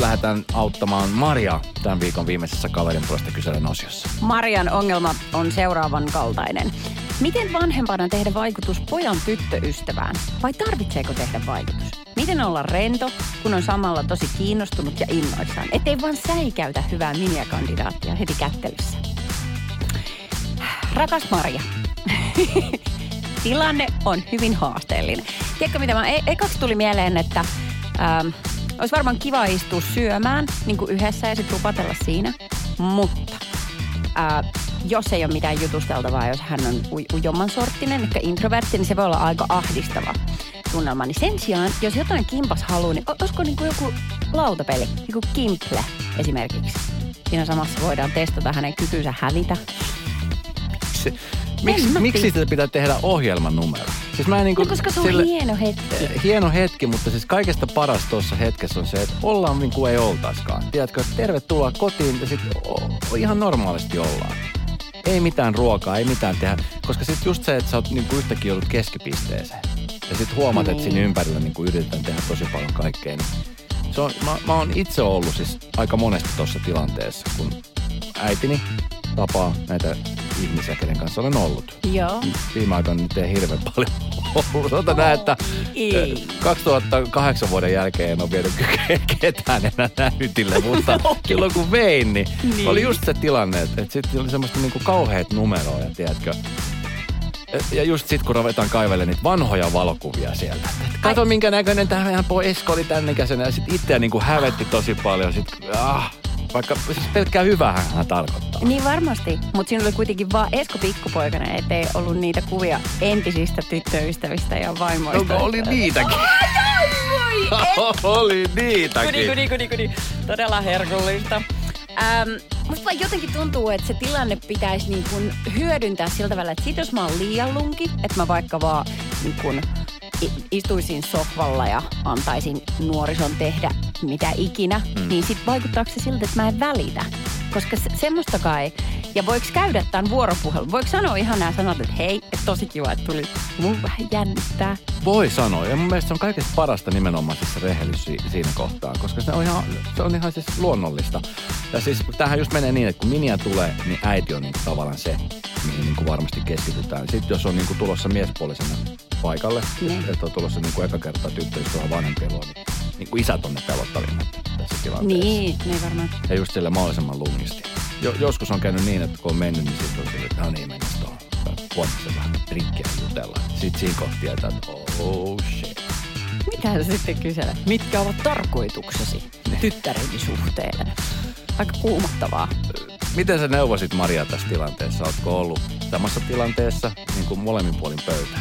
lähdetään auttamaan Maria tämän viikon viimeisessä kaverin puolesta kyselen osiossa. Marian ongelma on seuraavan kaltainen. Miten vanhempana tehdä vaikutus pojan tyttöystävään? Vai tarvitseeko tehdä vaikutus? Miten olla rento, kun on samalla tosi kiinnostunut ja innoissaan? Ettei vaan säikäytä hyvää miniakandidaattia heti kättelyssä. Rakas Maria, tilanne on hyvin haasteellinen. Tiedätkö mitä, mä, e- ekaksi tuli mieleen, että ähm, olisi varmaan kiva istua syömään niin kuin yhdessä ja sitten rupatella siinä. Mutta äh, jos ei ole mitään jutusteltavaa, jos hän on u- ujomman sorttinen, ehkä introvertti, niin se voi olla aika ahdistava tunnelma. Niin sen sijaan, jos jotain kimpas haluaa, niin olisiko niin kuin joku lautapeli, niin kuin Kimple esimerkiksi. Siinä samassa voidaan testata hänen kykynsä hävitä. Miksi, miksi siitä pitää tehdä ohjelman numero? Siis mä en niin No, koska se on hieno hetki. hieno hetki, mutta siis kaikesta paras tuossa hetkessä on se, että ollaan niin kuin ei oltaiskaan. Tiedätkö, että tervetuloa kotiin ja sitten ihan normaalisti ollaan. Ei mitään ruokaa, ei mitään tehdä. Koska sitten just se, että sä oot niin kuin yhtäkkiä ollut keskipisteeseen. Ja sitten huomaat, että siinä Niin. ympärillä niin kuin yritetään tehdä tosi paljon kaikkea. Niin se on, mä, mä oon itse ollut siis aika monesti tuossa tilanteessa, kun äitini tapaa näitä ihmisiä, kenen kanssa olen ollut Joo. viime aikoina nyt ei hirveän paljon ollut. Sanotaan näin, että Ei. ö, 2008 vuoden jälkeen en ole vienyt ketään enää näytille, mutta Okei. silloin kun vein, niin, Niin. oli just se tilanne, että, että sitten oli semmoista niinku kauheat numeroja, tiedätkö. Et- Ja just sit kun ruvetaan kaivelemaan niitä vanhoja valokuvia sieltä. Kato minkä näköinen tämä Esko oli tämän ikäisenä. Ja sit itseä niinku hävetti tosi paljon. Sit, ah, vaikka siis pelkkää hyvää hän tarkoittaa. Niin varmasti, mutta siinä oli kuitenkin vaan Esko pikkupoikana, ettei ollut niitä kuvia entisistä tyttöystävistä ja vaimoista. No, oli niitäkin. oli niitäkin. Kudi, kudi, kudi, kudi. Todella herkullista. Ähm, musta vaan jotenkin tuntuu, että se tilanne pitäisi niin kun hyödyntää sillä tavalla, että sit jos mä oon liian lunki, että mä vaikka vaan niin kun istuisin sohvalla ja antaisin nuorison tehdä mitä ikinä, mm. niin sit vaikuttaako se siltä, että mä en välitä? Koska se, semmoistakaan ei. Ja voiko käydä tämän vuoropuhelun? Voiko sanoa ihan nämä sanat, että hei, että tosi kiva, että tuli. Mun vähän jännittää. Voi sanoa. Ja mun mielestä se on kaikesta parasta nimenomaan siis se rehellisyys si- siinä kohtaa, koska se on ihan, se on ihan siis luonnollista. Ja siis tämähän just menee niin, että kun miniä tulee, niin äiti on niinku tavallaan se, mihin niinku varmasti keskitytään. Sitten jos on niinku tulossa miespuolisena paikalle, Niin. että on tulossa niinku eka kertaa tyttöystävä vanhempien luo, niin, niin kuin isät on ne pelottavimmat tässä tilanteessa. Niin, niin varmaan. Ja just sille mahdollisimman lungisti. Jo, joskus on käynyt niin, että kun on mennyt, niin sitten on sille, että no niin, mennään tuohon. Huomisen vähän drinkkiä jutella. Sitten siinä kohtaa että oh shit. Mitä sä sitten kyselet? Mitkä ovat tarkoituksesi tyttäreni suhteen? Aika kuumottavaa. Miten sä neuvosit Maria tässä tilanteessa? Ootko ollut samassa tilanteessa niin kuin molemmin puolin pöytää?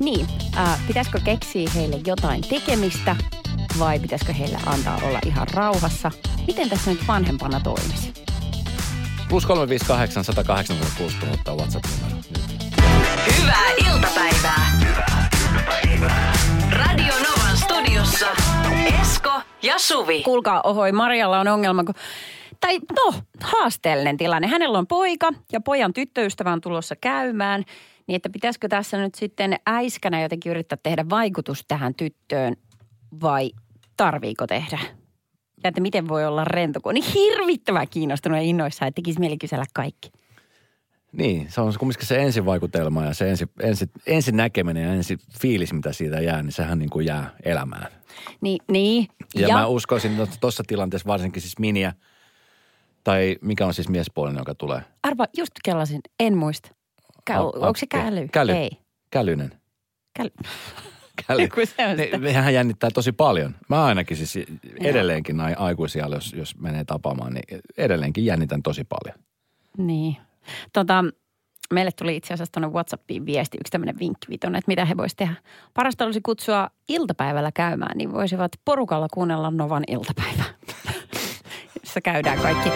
Niin, äh, pitäisikö keksiä heille jotain tekemistä vai pitäisikö heille antaa olla ihan rauhassa? Miten tässä nyt vanhempana toimisi? Plus 358 186 000 WhatsApp-numero. Nyt. Hyvää iltapäivää. Radio Novan studiossa Esko ja Suvi. Kuulkaa, ohoi, Marjalla on ongelma, kun... Tai no, haasteellinen tilanne. Hänellä on poika ja pojan tyttöystävä on tulossa käymään. Niin että pitäisikö tässä nyt sitten äiskänä jotenkin yrittää tehdä vaikutus tähän tyttöön vai tarviiko tehdä? Ja että miten voi olla rento, kun on niin hirvittävän kiinnostunut ja innoissaan, että tekisi mieli kysellä kaikki. Niin, se on kumminkin se ensivaikutelma ja se ensi, ensi, ensin näkeminen ja ensi fiilis, mitä siitä jää, niin sehän niin kuin jää elämään. Niin, niin. Ja, ja mä uskoisin, että tuossa tilanteessa varsinkin siis miniä, tai mikä on siis miespuolinen, joka tulee? Arva, just kellasin, en muista. Käy, A- onko se käly? Käly. Ei. Kälynen. Käly. Käly. Kun se on sitä. Ne, hän jännittää tosi paljon. Mä ainakin siis edelleenkin ai- aikuisia, jos, jos menee tapaamaan, niin edelleenkin jännitän tosi paljon. Niin. Tota, meille tuli itse asiassa tuonne Whatsappiin viesti, yksi tämmöinen vinkkivitonen, että mitä he voisivat tehdä. Parasta olisi kutsua iltapäivällä käymään, niin voisivat porukalla kuunnella Novan iltapäivää. Jossa käydään kaikki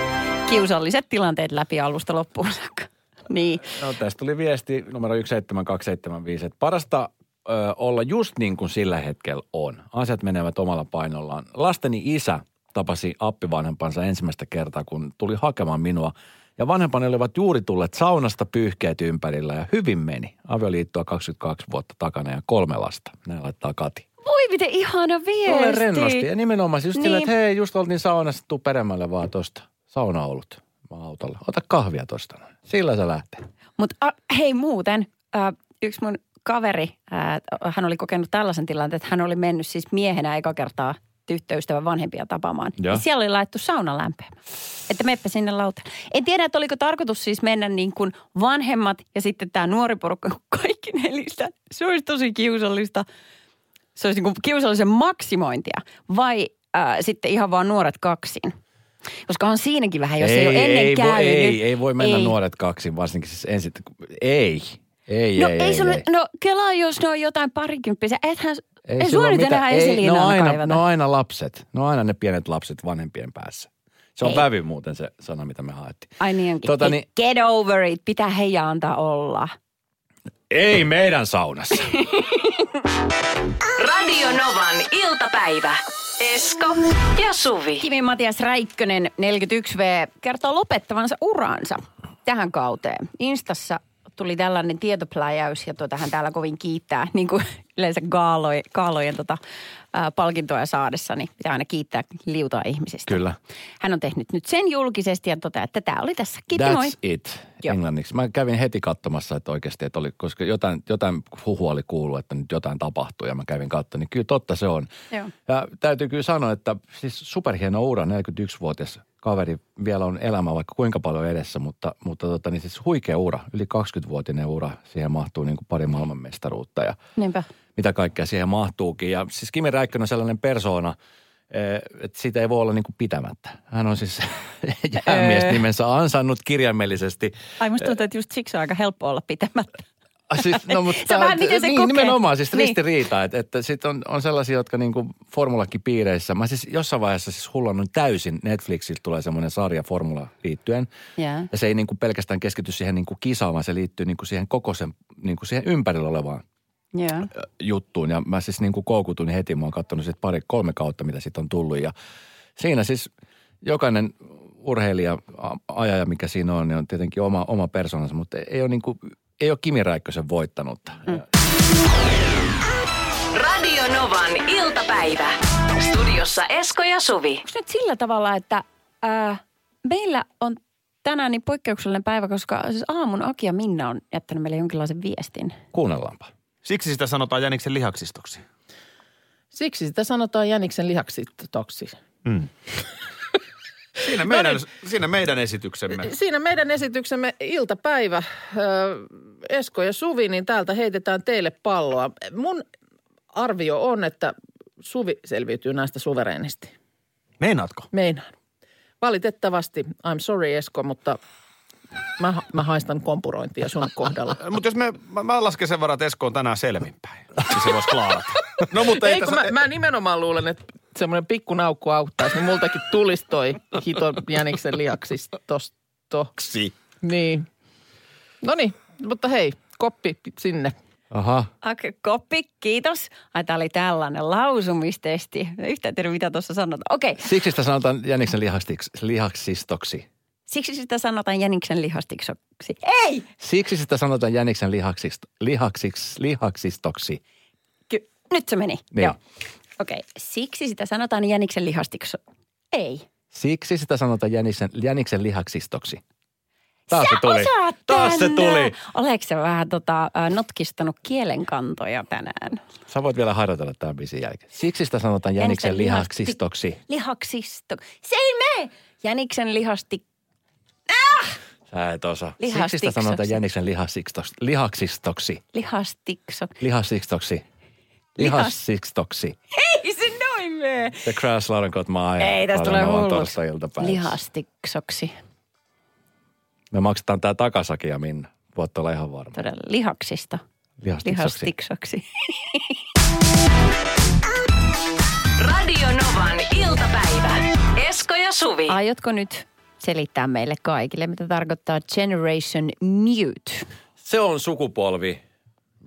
kiusalliset tilanteet läpi alusta loppuun saakka. Niin. No tästä tuli viesti numero 17275, että parasta ö, olla just niin kuin sillä hetkellä on. Asiat menevät omalla painollaan. Lasteni isä tapasi appivanhempansa ensimmäistä kertaa, kun tuli hakemaan minua. Ja vanhempani olivat juuri tulleet saunasta pyyhkeet ympärillä ja hyvin meni. Avioliittoa 22 vuotta takana ja kolme lasta. Näin laittaa Kati. Voi miten ihana viesti. Tule rennosti. Ja nimenomaan just niin. sillä, Niin. että hei, just oltiin saunassa, tuu peremmälle vaan tosta. Sauna ollut autolla. Ota kahvia tosta. noin. Sillä se lähtee. Mutta hei muuten, äh, yksi mun kaveri, hän oli kokenut tällaisen tilanteen, että hän oli mennyt siis miehenä eka kertaa tyttöystävän vanhempia tapaamaan. Ja siellä oli laittu sauna lämpeämään. Että meppä sinne lautaan. En tiedä, että oliko tarkoitus siis mennä niin kuin vanhemmat ja sitten tämä nuori porukka kaikki nelistä. Se olisi tosi kiusallista. Se olisi niin kuin kiusallisen maksimointia. Vai äh, sitten ihan vaan nuoret kaksin. Koska on siinäkin vähän, jos ei, ole ennen ei, voi, käynyt. ei, ei voi mennä Ei. nuoret kaksin, varsinkin siis ensin. Ei, ei, No ei, ei, ei, sun, ei. no kelaa jos ne on jotain parikymppisiä. Ethän, ei, ei sua nyt enää ei, ne, on esiliinaan aina, kaivata. ne on aina lapset. Ne on aina ne pienet lapset vanhempien päässä. Se on Ei. vävy muuten se sana, mitä me haettiin. Ai niin onkin. Tota niin- Get over it. Pitää heidän antaa olla. Ei meidän saunassa. Radio Novan iltapäivä. Esko ja Suvi. Kimi Matias Räikkönen, 41V, kertoo lopettavansa uransa tähän kauteen. Instassa tuli tällainen tietopläjäys ja tuota, hän täällä kovin kiittää, niin kuin yleensä gaaloi, gaalojen tota, ää, palkintoja saadessa, niin pitää aina kiittää liutaa ihmisistä. Kyllä. Hän on tehnyt nyt sen julkisesti ja toteaa, että tämä oli tässä. Kiitti moi. That's it Joo. englanniksi. Mä kävin heti katsomassa, että oikeasti, että oli, koska jotain, jotain huhua oli kuullut, että nyt jotain tapahtuu ja mä kävin katsomaan, niin kyllä totta se on. Joo. Ja täytyy kyllä sanoa, että siis superhieno ura, 41-vuotias kaveri vielä on elämä vaikka kuinka paljon edessä, mutta, mutta tota, niin siis huikea ura, yli 20-vuotinen ura, siihen mahtuu niin kuin pari maailmanmestaruutta ja Niinpä. mitä kaikkea siihen mahtuukin. Ja siis Kimi Räikkönen on sellainen persona, eh, että siitä ei voi olla niin kuin pitämättä. Hän on siis jäämies nimensä ansainnut kirjaimellisesti. Ai musta tuntuu, että just siksi on aika helppo olla pitämättä. Ah, Siis, no, mutta vähän miten se niin, kokee. nimenomaan siis Niin. ristiriita, että, että sitten on, on sellaisia, jotka niin kuin formulakipiireissä, mä siis jossain vaiheessa siis hullannut täysin, Netflixiltä tulee semmoinen sarja formula liittyen. Jaa. Ja se ei niin kuin pelkästään keskity siihen niin kuin kisaan, vaan se liittyy niin kuin siihen koko sen, niin kuin siihen ympärillä olevaan ö, juttuun. Ja mä siis niin kuin koukutuin heti, mä oon katsonut sit pari, kolme kautta, mitä siitä on tullut. Ja siinä siis jokainen urheilija, ajaja, mikä siinä on, niin on tietenkin oma, oma persoonansa, mutta ei ole niin kuin, ei ole Kimi Räikkösen voittanutta. Mm. Radio Novan iltapäivä. Studiossa Esko ja Suvi. Onko nyt sillä tavalla, että ää, meillä on tänään niin poikkeuksellinen päivä, koska siis aamun Aki ja Minna on jättänyt meille jonkinlaisen viestin. Kuunnellaanpa. Siksi sitä sanotaan jäniksen lihaksistoksi. Siksi sitä sanotaan jäniksen lihaksitoksi. Siinä meidän, siinä meidän esityksemme. Siinä meidän esityksemme iltapäivä, Esko ja Suvi, niin täältä heitetään teille palloa. Mun arvio on, että Suvi selviytyy näistä suvereenisti. Meinaatko? Meinaan. Valitettavasti, I'm sorry Esko, mutta mä, mä haistan kompurointia sun kohdalla. Mutta jos me, mä, mä lasken sen varan, että Esko on tänään selvinpäin. Niin se voisi klaarata. No mutta ei, Ei, tässä, mä, mä nimenomaan luulen, että semmoinen pikku naukku auttaisi, niin multakin tulisi toi hito jäniksen lihaksistosto. Si. Niin. No niin, mutta hei, koppi sinne. Aha. Okei, koppi, kiitos. Ai, tää oli tällainen lausumistesti. Yhtään tiedä, mitä tuossa sanotaan. Okei, Siksi sitä sanotaan jäniksen lihastiks, lihaksistoksi. siksi sitä sanotaan jäniksen lihastiksoksi. Ei! Siksi sitä sanotaan jäniksen lihaksist, lihaksiks, lihaksistoksi. Ky- nyt se meni. Niin. Joo. Okei, siksi sitä sanotaan jäniksen lihastikso. Ei. Siksi sitä sanotaan jäniksen, jäniksen lihaksistoksi. Taas se tuli. Taas se tuli. Oletko sä vähän tota, notkistanut kielenkantoja tänään? Sä voit vielä harjoitella tämän biisin jälkeen. Siksi sitä sanotaan jäniksen Jäniksen lihasti- lihaksistoksi. Lihaksisto. Se ei mene! Jäniksen lihasti... Sä et osaa. Siksi sitä sanotaan jäniksen lihaksistoksi. Lihaksistoksi. Lihastikso. Lihaksistoksi. Lihaksistoksi. Ei se noin mene! The Crash Laurenkot maa Ei, tästä tulee hulluksi. Lihastiksoksi. Me maksetaan tää takasakin ja Minna. Voit olla ihan varma. Todella lihaksista. Lihastiksoksi. Lihastiksoksi. Radio Novan iltapäivä. Esko ja Suvi. Aiotko nyt selittää meille kaikille, mitä tarkoittaa Generation Mute? Se on sukupolvi,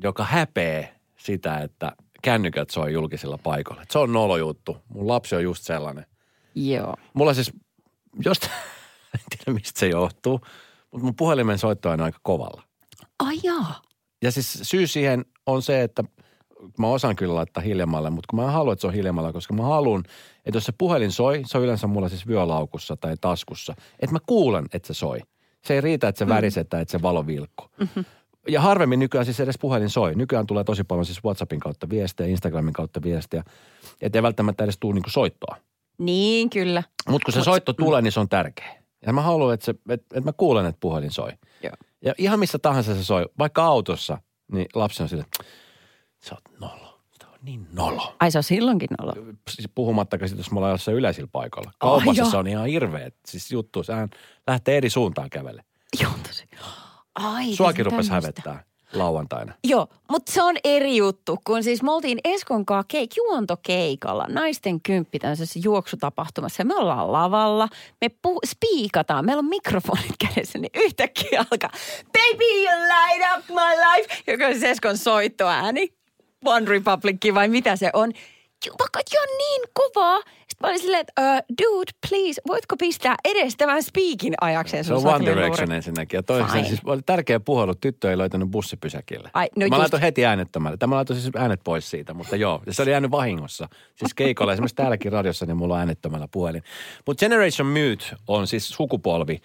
joka häpee sitä, että kännykät soi julkisilla paikoilla. Se on nolo juttu. Mun lapsi on just sellainen. Joo. Mulla siis, josta, en tiedä mistä se johtuu, mutta mun puhelimen soitto on aika kovalla. Ai jaa. Ja siis syy siihen on se, että mä osaan kyllä laittaa hiljemmalle, mutta kun mä en halua, että se on hiljemmalla, koska mä haluan, että jos se puhelin soi, se on yleensä mulla siis vyölaukussa tai taskussa, että mä kuulen, että se soi. Se ei riitä, että se värisee tai että se valo vilkkuu. Mm-hmm. Ja harvemmin nykyään siis edes puhelin soi. Nykyään tulee tosi paljon siis WhatsAppin kautta viestejä, Instagramin kautta viestejä, ettei välttämättä edes tule niinku soittoa. Niin, kyllä. Mutta kun se soitto tulee, niin se on tärkeä. Ja mä haluan, että, se, että, että mä kuulen, että puhelin soi. Joo. Ja ihan missä tahansa se soi, vaikka autossa, niin lapsi on sille, sä oot nolo. Sä oot niin nolo. Ai se on silloinkin nolo. Siis puhumattakaan sitten, jos me ollaan jossain yleisillä paikoilla. Kaupassa joo. se on ihan hirveä. Siis juttu, sehän lähtee eri suuntaan kävelle. Joo, tosi. Ai, Suakin on rupesi hävettää lauantaina. Joo, mutta se on eri juttu, kun siis me oltiin Eskon kanssa keik, juontokeikalla, naisten kymppi tämmöisessä juoksutapahtumassa. Me ollaan lavalla, me pu, spiikataan, meillä on mikrofonit kädessä, niin yhtäkkiä alkaa, baby you light up my life, joka on siis Eskon soittoääni. One Republic vai mitä se on. Vaikka ihan niin kovaa. Sitten mä olin silleen, että uh, dude, please, voitko pistää edes tämän speakin ajakseen Se on One? Direction ensinnäkin. Ja toiseksi Fine. siis oli tärkeä puhelu, tyttö ei löytänyt bussipysäkille. Ai, no Mä just- laitoin heti äänettömälle. Tämä laitoin siis äänet pois siitä, mutta joo. Ja se oli jäänyt vahingossa. Siis keikolla, esimerkiksi täälläkin radiossa, niin mulla on äänettömällä puhelin. Mutta Generation Mute on siis sukupolvi,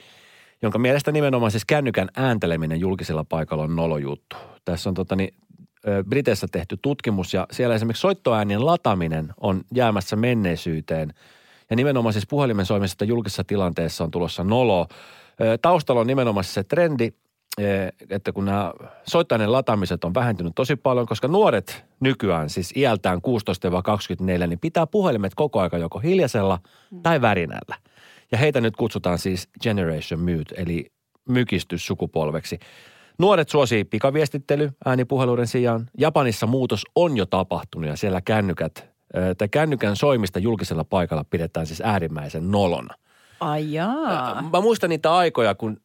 jonka mielestä nimenomaan siis kännykän äänteleminen julkisella paikalla on nolojuttu. Tässä on tota niin, Briteissä tehty tutkimus ja siellä esimerkiksi soittoäänien lataminen on jäämässä menneisyyteen. Ja nimenomaan siis puhelimen soimisesta julkisessa tilanteessa on tulossa nolo. Taustalla on nimenomaan se trendi, että kun nämä soittoäänien lataamiset on vähentynyt tosi paljon, koska nuoret nykyään siis iältään 16-24, niin pitää puhelimet koko aika joko hiljaisella tai värinällä. Ja heitä nyt kutsutaan siis Generation Mute, eli mykistyssukupolveksi. Nuoret suosii pikaviestittely äänipuheluiden sijaan. Japanissa muutos on jo tapahtunut ja siellä kännykät, tai kännykän soimista julkisella paikalla pidetään siis äärimmäisen nolona. Ai jaa. Mä muistan niitä aikoja, kun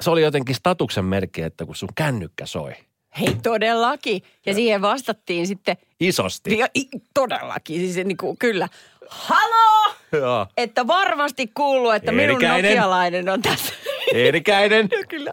se oli jotenkin statuksen merkki, että kun sun kännykkä soi. Hei, todellakin. Ja siihen vastattiin sitten, Isosti. ja, i, todellakin, siis niin kuin, kyllä. Halo! Joo. Että varmasti kuuluu, että minun Eerikäinen. nokialainen on tässä. Eerikäinen. kyllä.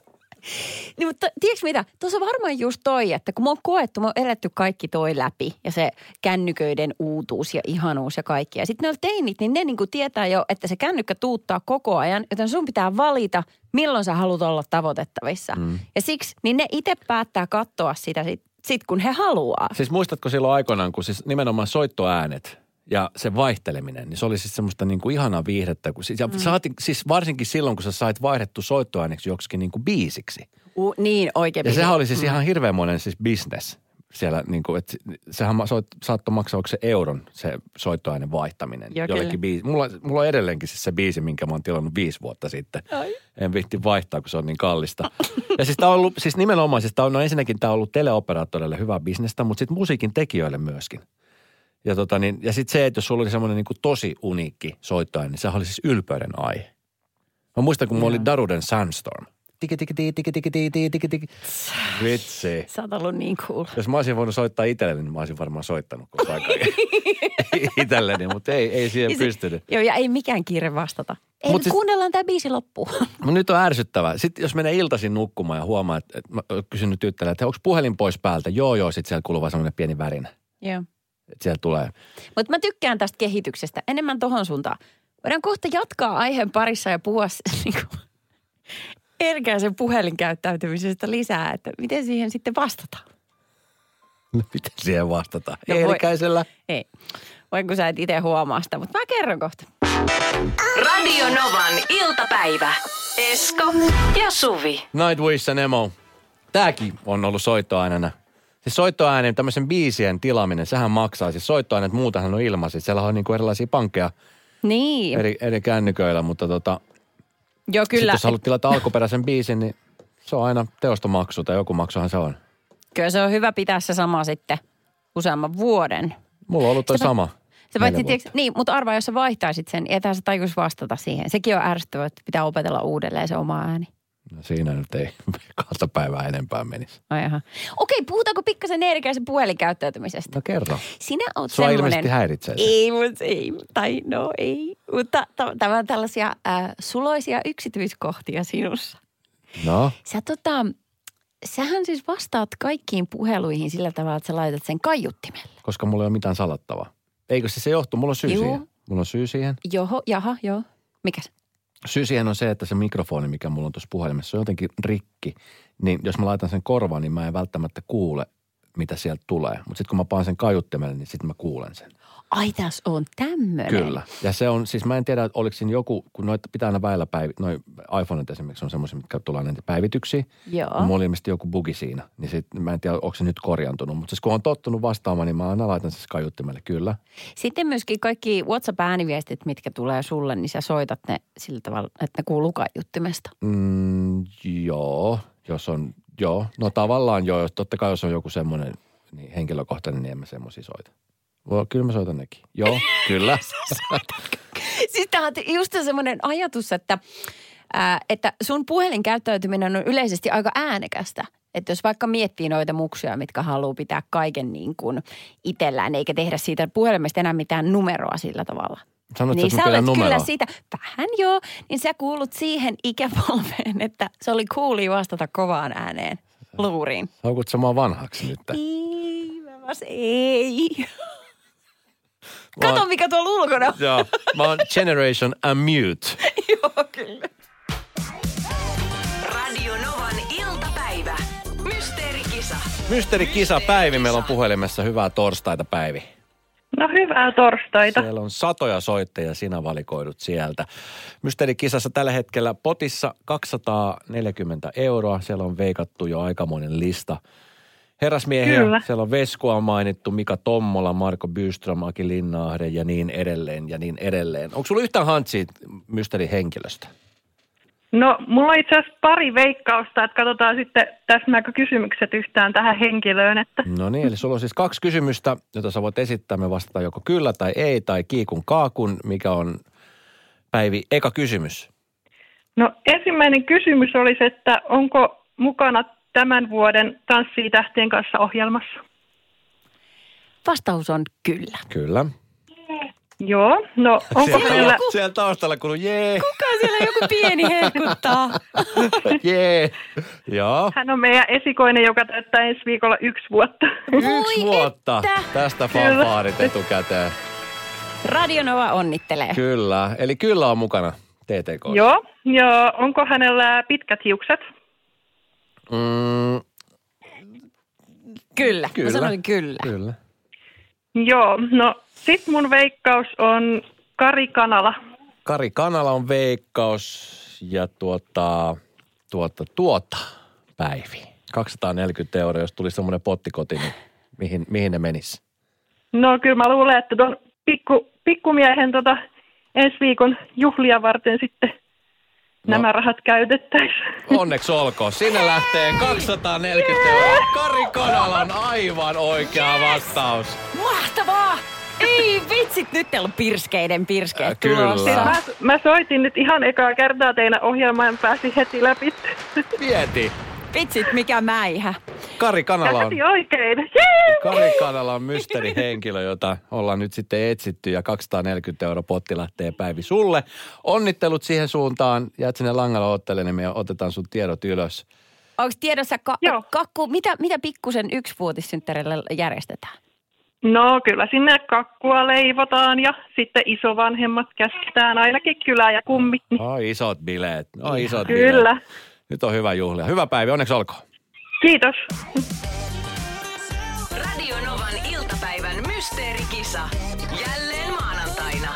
Niin, mutta tiedätkö mitä? Tuossa varmaan just toi, että kun me on koettu, me on eletty kaikki toi läpi ja se kännyköiden uutuus ja ihanuus ja kaikki. Ja sitten ne teinit, niin ne niinku tietää jo, että se kännykkä tuuttaa koko ajan, joten sun pitää valita, milloin sä haluat olla tavoitettavissa. Mm. Ja siksi, niin ne itse päättää katsoa sitä sit, sit kun he haluaa. Siis muistatko silloin aikoinaan, kun siis nimenomaan soittoäänet ja se vaihteleminen, niin se oli siis semmoista niin kuin ihanaa viihdettä. Kun, ja mm. saati, siis varsinkin silloin, kun sä sait vaihdettu soittoääneksi joksikin niin kuin biisiksi. U, niin, oikein. Ja sehän oli siis ihan hirveänmoinen siis business siellä, niin kuin, että sehän soit, saattoi maksaa, onko se euron se soittoäänen vaihtaminen Joo, jollekin biisi. Mulla, mulla on edelleenkin siis se biisi, minkä mä oon tilannut viisi vuotta sitten. Ai. En viitti vaihtaa, kun se on niin kallista. ja siis tää on ollut, siis nimenomaan, siis tää on, no ensinnäkin tää on ollut teleoperaattoreille hyvää bisnestä, mutta sitten musiikin tekijöille myöskin. Ja, tota niin, ja sitten se, että jos sulla oli semmoinen niin kuin tosi uniikki soittoääni, niin sehän oli siis ylpeyden aihe. Mä muistan, kun mulla oli Daruden Sandstorm. Tiki, tiki, tiki, tiki, tiki, tiki, tiki, tiki. Vitsi. Sä oot ollut niin cool. Jos mä olisin voinut soittaa itselleni, niin mä olisin varmaan soittanut koko ajan itselleni, mutta ei, ei siihen se- pystynyt. Joo, ja ei mikään kiire vastata. Ei, Mut siis- kuunnellaan tämä biisi loppuun. Mutta nyt on ärsyttävää. Sitten jos menee iltaisin nukkumaan ja huomaa, että, että mä oon kysynyt tyttärelle, että onko puhelin pois päältä? Joo, joo, sitten siellä kuuluu vaan semmoinen pieni värinä. Joo. Että siellä tulee. Mutta mä tykkään tästä kehityksestä enemmän tohon suuntaan. Voidaan kohta jatkaa aiheen parissa ja puhua niinku, erkäisen puhelinkäyttäytymisestä lisää, että miten siihen sitten vastataan. No, miten siihen vastataan? No voi- Eerikäisellä. Ei, voin kun sä et itse huomaa sitä, mutta mä kerron kohta. Radio Novan iltapäivä. Esko ja Suvi. Nightwish and Emo. Tääkin on ollut soittoäänenä. Siis soittoäänen, tämmöisen biisien tilaaminen, sehän maksaa. Siis soittoäänet muutahan on ilmaiset. Siellä on niinku erilaisia pankkeja Niin, eri, eri kännyköillä, mutta tota, joo Sitten kyllä. jos haluat tilata alkuperäisen biisin, niin se on aina teostomaksu tai joku maksuhan se on. Kyllä se on hyvä pitää se sama sitten useamman vuoden. Mulla on ollut toi Se- sama. Se paitsi, vuotta. tiiäks, niin, mutta arvaa, jos sä vaihtaisit sen, ethän sä tajus vastata siihen. Sekin on ärsyttävää, että pitää opetella uudelleen se oma ääni. No siinä nyt ei kahta päivää enempää menisi. Ai jaha. Okei, puhutaanko pikkasen erikäisen puhelinkäyttäytymisestä? No kerro. Sinä oot Sua semmoinen... ilmeisesti häiritsee se. Ei, mutta ei. Tai no ei. Mutta tämä on tällaisia äh, suloisia yksityiskohtia sinussa. No, Sä tota, sähän siis vastaat kaikkiin puheluihin sillä tavalla, että sä laitat sen kaiuttimelle. Koska mulla ei ole mitään salattavaa. Eikö se se johtuu? Mulla on syy Juu. siihen. Mulla on syy siihen. Joho, jaha, joo. Mikäs? Syy siihen on se, että se mikrofoni, mikä mulla on tuossa puhelimessa, on jotenkin rikki. Niin jos mä laitan sen korvaan, niin mä en välttämättä kuule, mitä sieltä tulee. Mutta sitten kun mä paan sen kaiuttimelle, niin sitten mä kuulen sen. Ai tässä on tämmöinen. Kyllä. Ja se on, siis mä en tiedä, että oliko siinä joku, kun noita pitää aina väillä päivi, noi iPhoneit esimerkiksi on semmoisia, mitkä tulee näitä päivityksiä. Joo. Mulla oli ilmeisesti joku bugi siinä, niin sit, mä en tiedä, onko se nyt korjantunut. Mutta siis kun on tottunut vastaamaan, niin mä aina laitan se kaiuttimelle, kyllä. Sitten myöskin kaikki WhatsApp-ääniviestit, mitkä tulee sulle, niin sä soitat ne sillä tavalla, että ne kuuluu kaiuttimesta. Mm, joo, jos on, joo. No tavallaan joo, jos, totta kai jos on joku semmoinen niin henkilökohtainen, niin en mä semmoisia soita. Voi, kyllä mä soitan nekin. Joo, kyllä. Siis tää on just semmoinen ajatus, että, ää, että sun puhelinkäyttäytyminen on yleisesti aika äänekästä. Että jos vaikka miettii noita muksuja, mitkä haluaa pitää kaiken niin kuin itsellään, eikä tehdä siitä puhelimesta enää mitään numeroa sillä tavalla. Sanot, niin sä olet kyllä numeroa. siitä, vähän joo, niin sä kuulut siihen ikäpolveen, että se oli kuuli vastata kovaan ääneen luuriin. Haukut samaa vanhaksi nyt. Ei, mä vas, ei. Kato oon- mikä tuolla ulkona on. Joo, mä oon Generation Unmute. joo, kyllä. Radio Novan iltapäivä. Mysteerikisa. Mysteerikisa Päivi meillä on puhelimessa. Hyvää torstaita Päivi. No hyvää torstaita. Siellä on satoja soittajia, sinä valikoidut sieltä. Mysteerikisassa tällä hetkellä potissa 240 euroa. Siellä on veikattu jo aikamoinen lista. Herrasmiehiä, Kyllä. siellä on Veskua on mainittu, Mika Tommola, Marko Byström, Aki Linnaahde ja niin edelleen ja niin edelleen. Onko sulla yhtään hantsia mysteerihenkilöstä? No, mulla on itse asiassa pari veikkausta, että katsotaan sitten täsmääkö kysymykset yhtään tähän henkilöön. Että... No niin, eli sulla on siis kaksi kysymystä, jota sä voit esittää. Me vastataan joko kyllä tai ei tai kiikun kaakun, mikä on Päivi eka kysymys. No, ensimmäinen kysymys olisi, että onko mukana tämän vuoden Tanssii tähtien kanssa ohjelmassa? Vastaus on kyllä. Kyllä. Joo, no onko Siellä, meillä... siellä taustalla kuuluu jee, Kuka siellä joku pieni hehkuttaa? jee. Joo. Hän on meidän esikoinen, joka täyttää ensi viikolla yksi vuotta. Yksi vuotta. että. Tästä fanfaarit etukäteen. Radio Nova onnittelee. Kyllä. Eli kyllä on mukana TTK. Joo, ja onko hänellä pitkät hiukset? Mm, Kyllä. Kyllä. Mä sanoin kyllä. kyllä. Joo, no sit mun veikkaus on Kari Kanala. Kari Kanala on veikkaus ja tuota, tuota, tuota, Päivi. 240 euroa, jos tuli semmoinen pottikoti, niin mihin, mihin ne menis? No kyllä mä luulen, että tuon pikku, pikkumiehen tota, ensi viikon juhlia varten sitten No. nämä rahat käytettäisiin. Onneksi olkoon. Sinne lähtee 240 euroa. Kari Kanala on aivan oikea vastaus. Mahtavaa! Ei vitsit, nyt teillä on pirskeiden pirskeet Äh, kyllä. tulossa. Mä, mä soitin nyt ihan ekaa kertaa teidän ohjelmaan pääsin heti läpi. Mieti. Vitsit, mikä mäihä. Kari Kanala on, oikein. Kari Kanala on mysteerihenkilö, jota ollaan nyt sitten etsitty ja 240 euroa potti lähtee Päivi sulle. Onnittelut siihen suuntaan. Jäät sinne langalla ottelemaan, niin me otetaan sun tiedot ylös. Onko tiedossa ka- Joo. kakku, mitä, mitä pikkusen yksivuotissynttärille järjestetään? No kyllä sinne kakkua leivotaan ja sitten isovanhemmat käsketään ainakin kylä ja kummit. niin Oi isot bileet. Oi isot Kyllä. bileet. Nyt on hyvä juhlia. Hyvä päivä, onneksi olkoon. Kiitos. Radio Novan iltapäivän mysteerikisa. Jälleen maanantaina.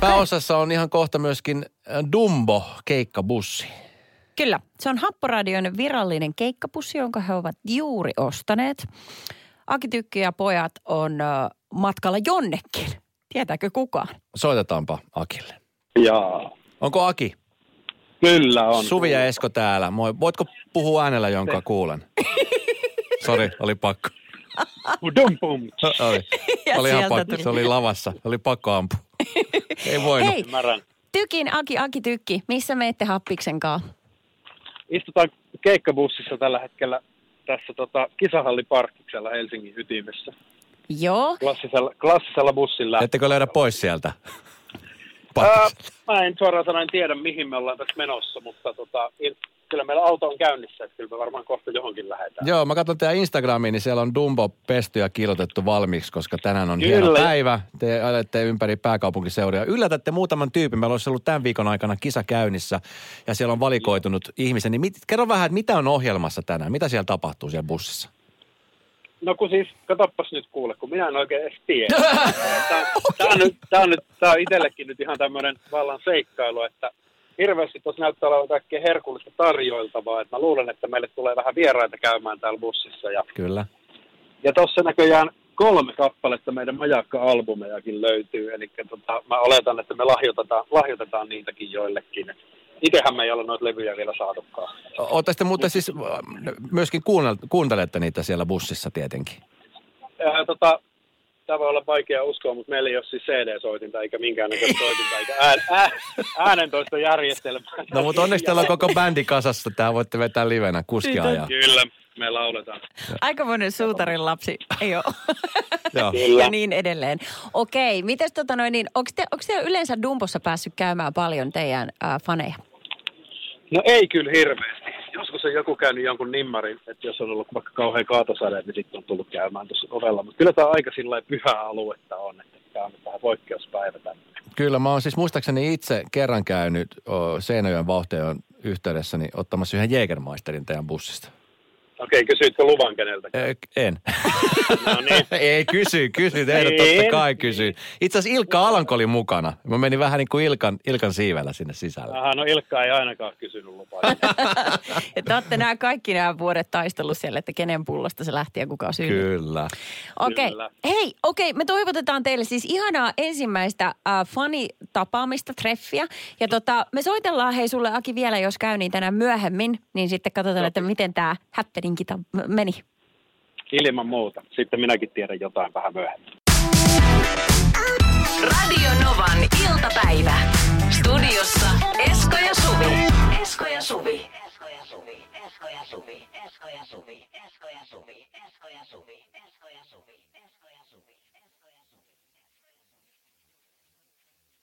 Pääosassa on ihan kohta myöskin äh, Dumbo keikkabussi. Kyllä, se on Happoradion virallinen keikkapussi, jonka he ovat juuri ostaneet. Aki Tykki ja pojat on ö, matkalla jonnekin. Tietääkö kukaan? Soitetaanpa Akille. Jaa, Onko Aki? Kyllä on. Suvi ja Esko täällä. Moi. Voitko puhua äänellä, jonka kuulen? Sori, oli pakko. Dum pum. Oli, Ja oli ihan pakko. tuli. Se oli lavassa. Oli pakko ampua. Ei voinut. Hei, Ymmärrän. Tykin Aki, Aki Tykki, missä menette happiksen kanssa? Istutaan keikkabussissa tällä hetkellä tässä tota, kisahalliparkkiksella Helsingin ytimessä. Joo, Klassisella, klassisella bussilla. Ettekö löydä pois sieltä? Ää, mä en suoraan sanoen tiedä, mihin me ollaan tässä menossa, mutta tota, kyllä meillä auto on käynnissä, että kyllä me varmaan kohta johonkin lähdetään. Joo, mä katson teidän Instagramiin, niin siellä on Dumbo pesty ja kilotettu valmiiksi, koska tänään on Kyllä. hieno päivä. Te ajatte ympäri pääkaupunkiseuduja. Yllätätte muutaman tyypin. Meillä olisi ollut tämän viikon aikana kisa käynnissä ja siellä on valikoitunut ihmisen. Niin mit, kerro vähän, että mitä on ohjelmassa tänään? Mitä siellä tapahtuu siellä bussissa? No kun siis, katoppas nyt kuule, kun minä en oikein edes tiedä. Tämä, tämä, on nyt, tämä, on nyt, tämä on itsellekin nyt ihan tämmöinen vallan seikkailu, että hirveästi tuossa näyttää olevan kaikkea herkullista tarjoiltavaa. Että mä luulen, että meille tulee vähän vieraita käymään täällä bussissa. Ja, Kyllä. ja tuossa näköjään kolme kappaletta meidän majakka-albumejakin löytyy. Eli tota, mä oletan, että me lahjoitetaan, lahjoitetaan niitäkin joillekin. Itsehän me ei ole noita levyjä vielä saatukaan. Ootte sitten muuten siis äh, myöskin kuuntelette niitä siellä bussissa tietenkin. Ää, tota, tämä voi olla vaikea uskoa, mutta meillä ei ole siis CD-soitinta eikä minkäännäköistä soitinta eikä ään, ää, äänentoistojärjestelmää. No mutta onneksi teillä on koko bändi kasassa. Tää voitte vetää livenä kuskia ja. Kyllä, me lauletaan. Aikamoinen suutarin lapsi, ei ole. Joo. ja niin edelleen. Okei, mites tota noin, niin onko te, onks te yleensä Dumbossa päässyt käymään paljon teidän äh, faneja? No ei kyllä hirveästi. Joskus on joku käynyt jonkun nimmarin, että jos on ollut vaikka kauhean kaatosade, niin sitten on tullut käymään tuossa ovella. Mutta kyllä tämä aika sillä pyhää aluetta on, että tämä on vähän poikkeuspäivä tänne. Kyllä, mä oon siis muistaakseni itse kerran käynyt Seinäjoen vauhteen yhteydessä niin ottamassa yhden Jägermeisterin teidän bussista. Okei, kysyitkö luvan keneltä? Ö, En. No niin. Ei, kysy, kysy, tehdä totta En. kai kysy. Itse asiassa Ilkka Alanko oli mukana. Mä menin vähän niin kuin Ilkan, Ilkan siivellä sinne sisälle. Aha, no Ilkka ei ainakaan kysynyt lupaa. Ja te olette nämä kaikki nämä vuodet taistellut siellä, että kenen pullosta se lähti ja kuka syyllinen. Kyllä. Okei, Kyllä. hei, okei, me toivotetaan teille siis ihanaa ensimmäistä äh, fanitapaamista, treffiä. Ja tota, me soitellaan hei sulle Aki vielä, jos käy niin tänään myöhemmin, niin sitten katsotaan, että miten tämä happeningki meininki meni? Ilman muuta. Sitten minäkin tiedän jotain vähän myöhemmin. Radio Novan iltapäivä. Studiossa Esko ja Suvi. Esko ja Suvi. Esko ja Suvi. Esko ja Suvi. Esko ja Suvi. Esko ja Suvi. Esko ja Suvi. Esko ja Suvi.